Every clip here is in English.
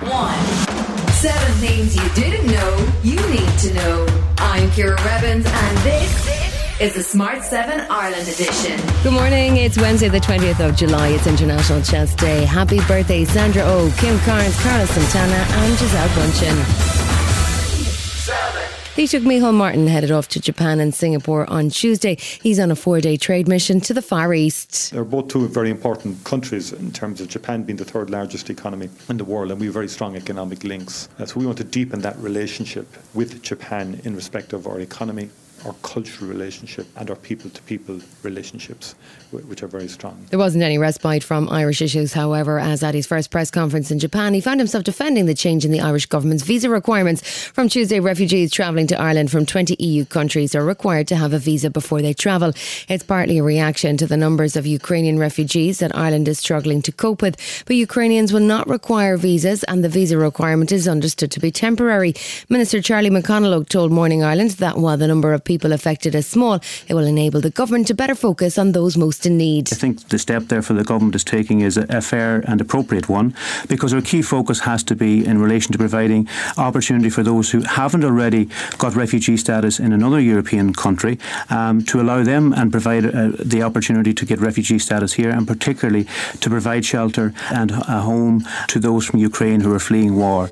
One. Seven things you didn't know you need to know. I'm Ciara Revins, and this is the Smart 7 Ireland edition. Good morning. It's Wednesday, the 20th of July. It's International Chess Day. Happy birthday, Sandra Oh, Kim Carnes, Carlos Santana, and Gisele Bundchen. Taoiseach Micheál Martin headed off to Japan and Singapore on Tuesday. He's on a four day trade mission to the Far East. They're both two very important countries in terms of Japan being the third largest economy in the world, and we have very strong economic links. So we want to deepen that relationship with Japan in respect of our economy, our cultural relationship and our people to people relationships, which are very strong. There wasn't any respite from Irish issues, however, as at his first press conference in Japan, he found himself defending the change in the Irish government's visa requirements. From Tuesday, refugees travelling to Ireland from 20 EU countries are required to have a visa before they travel. It's partly a reaction to the numbers of Ukrainian refugees that Ireland is struggling to cope with, but Ukrainians will not require visas, and the visa requirement is understood to be temporary. Minister Charlie McConalogue told Morning Ireland that while the number of people affected is small, it will enable the government to better focus on those most in need. I think the step there for the government is taking is a, a fair and appropriate one because our key focus has to be in relation to providing opportunity for those who haven't already got refugee status in another European country um, to allow them and provide uh, the opportunity to get refugee status here and particularly to provide shelter and a home to those from Ukraine who are fleeing war.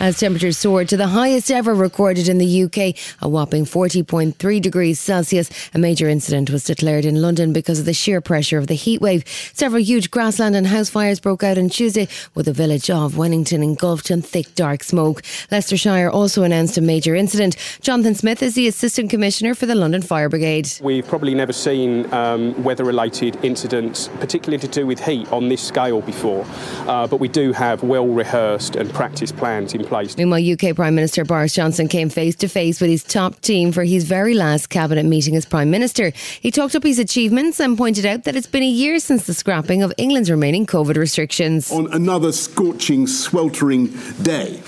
As temperatures soared to the highest ever recorded in the UK, a whopping 40.3 degrees Celsius. A major incident was declared in London because of the sheer pressure of the heatwave. Several huge grassland and house fires broke out on Tuesday, with the village of Wennington engulfed in thick, dark smoke. Leicestershire also announced a major incident. Jonathan Smith is the Assistant Commissioner for the London Fire Brigade. We've probably never seen um, weather related incidents, particularly to do with heat, on this scale before, uh, but we do have well rehearsed and practiced plans in place. Meanwhile, UK Prime Minister Boris Johnson came face to face with his top team for his very last cabinet meeting as Prime Minister. He talked up his achievements and pointed out that it's been a year since the scrapping of England's remaining COVID restrictions. On another scorching, sweltering day.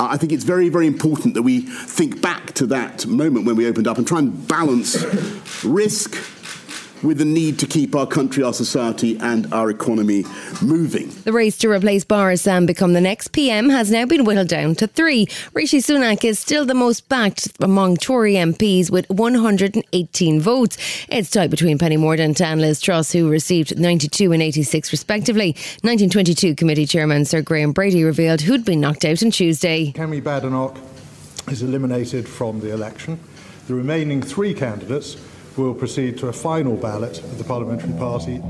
I think it's very, very important that we think back to that moment when we opened up and try and balance risk with the need to keep our country, our society, and our economy moving. The race to replace Boris and become the next PM has now been whittled down to three. Rishi Sunak is still the most backed among Tory MPs with 118 votes. It's tied between Penny Mordaunt and Liz Truss, who received 92 and 86 respectively. 1922 committee chairman Sir Graham Brady revealed who'd been knocked out on Tuesday. Kemi Badenoch is eliminated from the election. The remaining three candidates will proceed to a final ballot of the Parliamentary Party.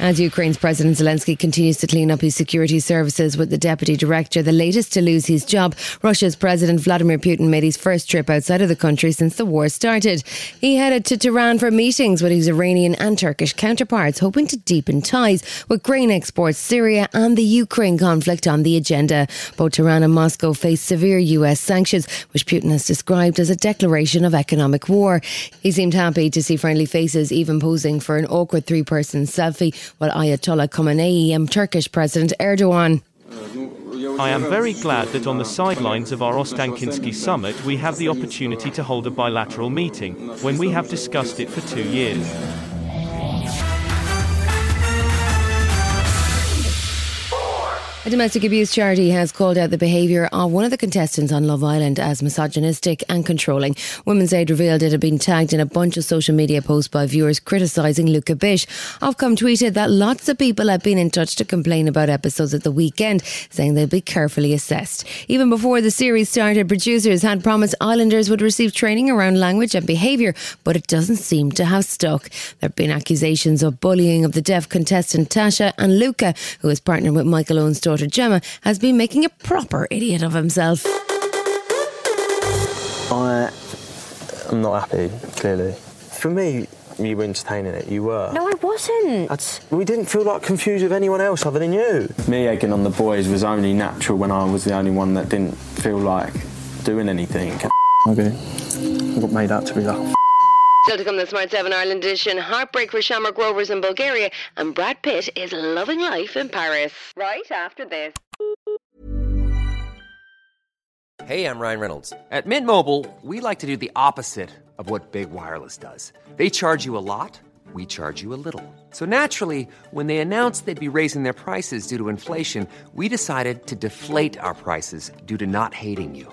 As Ukraine's President Zelensky continues to clean up his security services with the deputy director, the latest to lose his job, Russia's President Vladimir Putin made his first trip outside of the country since the war started. He headed to Tehran for meetings with his Iranian and Turkish counterparts, hoping to deepen ties with grain exports, Syria, and the Ukraine conflict on the agenda. Both Tehran and Moscow face severe US sanctions, which Putin has described as a declaration of economic war. He seemed happy to see friendly faces, even posing for an awkward three person selfie while Ayatollah Khamenei and Turkish President Erdogan. I am very glad that on the sidelines of our Ostankinsky summit we have the opportunity to hold a bilateral meeting, when we have discussed it for two years. A domestic abuse charity has called out the behaviour of one of the contestants on Love Island as misogynistic and controlling. Women's Aid revealed it had been tagged in a bunch of social media posts by viewers criticising Luca Bish. Ofcom tweeted that lots of people have been in touch to complain about episodes at the weekend, saying they'll be carefully assessed. Even before the series started, producers had promised Islanders would receive training around language and behaviour, but it doesn't seem to have stuck. There have been accusations of bullying of the deaf contestant Tasha and Luca, who is partnered with Michael Owen's daughter Gemma, has been making a proper idiot of himself. I I'm not happy, clearly. For me, you were entertaining it. You were. No, I wasn't. That's, we didn't feel like confused with anyone else other than you. Me egging on the boys was only natural when I was the only one that didn't feel like doing anything. Okay. I got made out to be that. Still to come, the Smart 7 Ireland edition. Heartbreak for Shamrock Rovers in Bulgaria, and Brad Pitt is loving life in Paris. Right after this. Hey, I'm Ryan Reynolds. At Mint Mobile, we like to do the opposite of what Big Wireless does. They charge you a lot, we charge you a little. So naturally, when they announced they'd be raising their prices due to inflation, we decided to deflate our prices due to not hating you.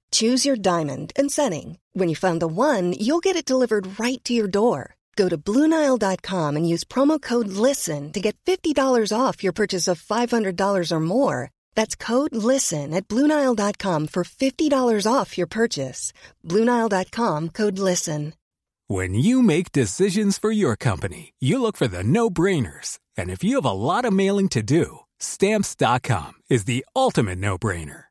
Choose your diamond and setting. When you find the one, you'll get it delivered right to your door. Go to Bluenile.com and use promo code LISTEN to get $50 off your purchase of $500 or more. That's code LISTEN at Bluenile.com for $50 off your purchase. Bluenile.com code LISTEN. When you make decisions for your company, you look for the no brainers. And if you have a lot of mailing to do, Stamps.com is the ultimate no brainer.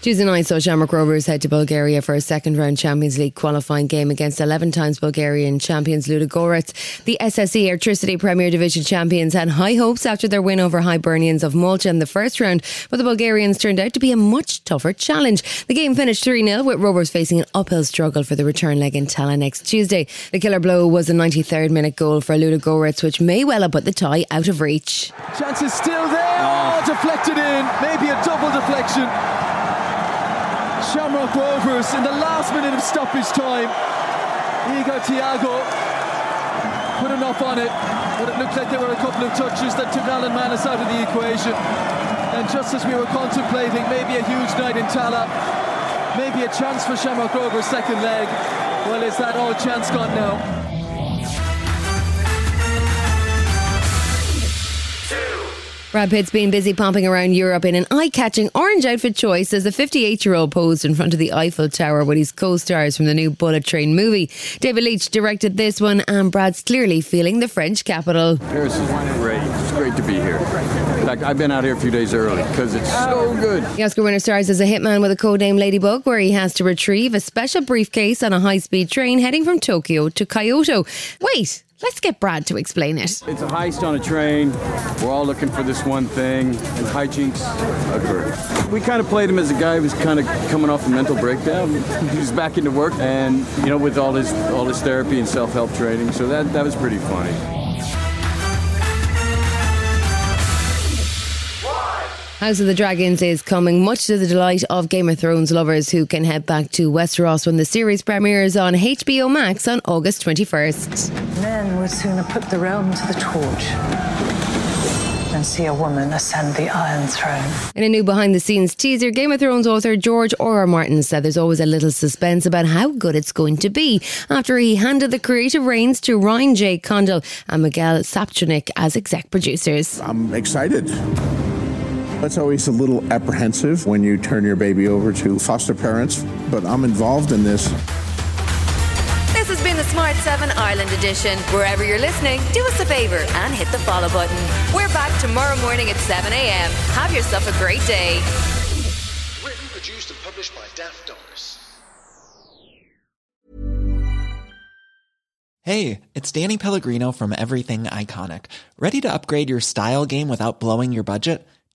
Tuesday night saw Shamrock Rovers head to Bulgaria for a second round Champions League qualifying game against 11 times Bulgarian champions Ludogorets. The SSE Airtricity Premier Division champions had high hopes after their win over Hibernians of Malta in the first round, but the Bulgarians turned out to be a much tougher challenge. The game finished 3 0 with Rovers facing an uphill struggle for the return leg in Tallaght next Tuesday. The killer blow was a 93rd minute goal for Ludogorets, which may well have put the tie out of reach. Chance is still there. Oh, deflected in. Maybe a double deflection. Shamrock Rovers in the last minute of stoppage time. Igor Thiago put enough on it, but it looked like there were a couple of touches that took Alan Mannus out of the equation. And just as we were contemplating maybe a huge night in Tallaght, maybe a chance for Shamrock Rovers' second leg, well, is that all chance gone now? Brad Pitt's been busy popping around Europe in an eye catching orange outfit choice as the 58 year old posed in front of the Eiffel Tower with his co stars from the new Bullet Train movie. David Leitch directed this one, and Brad's clearly feeling the French capital. Paris is great. It's great to be here. Fact, I've been out here a few days early because it's so good. The Oscar winner stars as a hitman with a codename Ladybug, where he has to retrieve a special briefcase on a high speed train heading from Tokyo to Kyoto. Wait, let's get Brad to explain it. It's a heist on a train. We're all looking for this one thing, and hijinks occur. We kind of played him as a guy who was kind of coming off a mental breakdown. He was back into work, and you know, with all his all his therapy and self help training, so that that was pretty funny. House of the Dragons is coming, much to the delight of Game of Thrones lovers who can head back to Westeros when the series premieres on HBO Max on August 21st. Men would sooner put the realm to the torch than see a woman ascend the Iron Throne. In a new behind the scenes teaser, Game of Thrones author George R. R. Martin said there's always a little suspense about how good it's going to be after he handed the creative reins to Ryan J. Condal and Miguel Sapochnik as exec producers. I'm excited. It's always a little apprehensive when you turn your baby over to foster parents, but I'm involved in this. This has been the Smart 7 Ireland edition. Wherever you're listening, do us a favour and hit the follow button. We're back tomorrow morning at 7 a.m. Have yourself a great day. Written, produced, and published by Daft Doris. Hey, it's Danny Pellegrino from Everything Iconic. Ready to upgrade your style game without blowing your budget?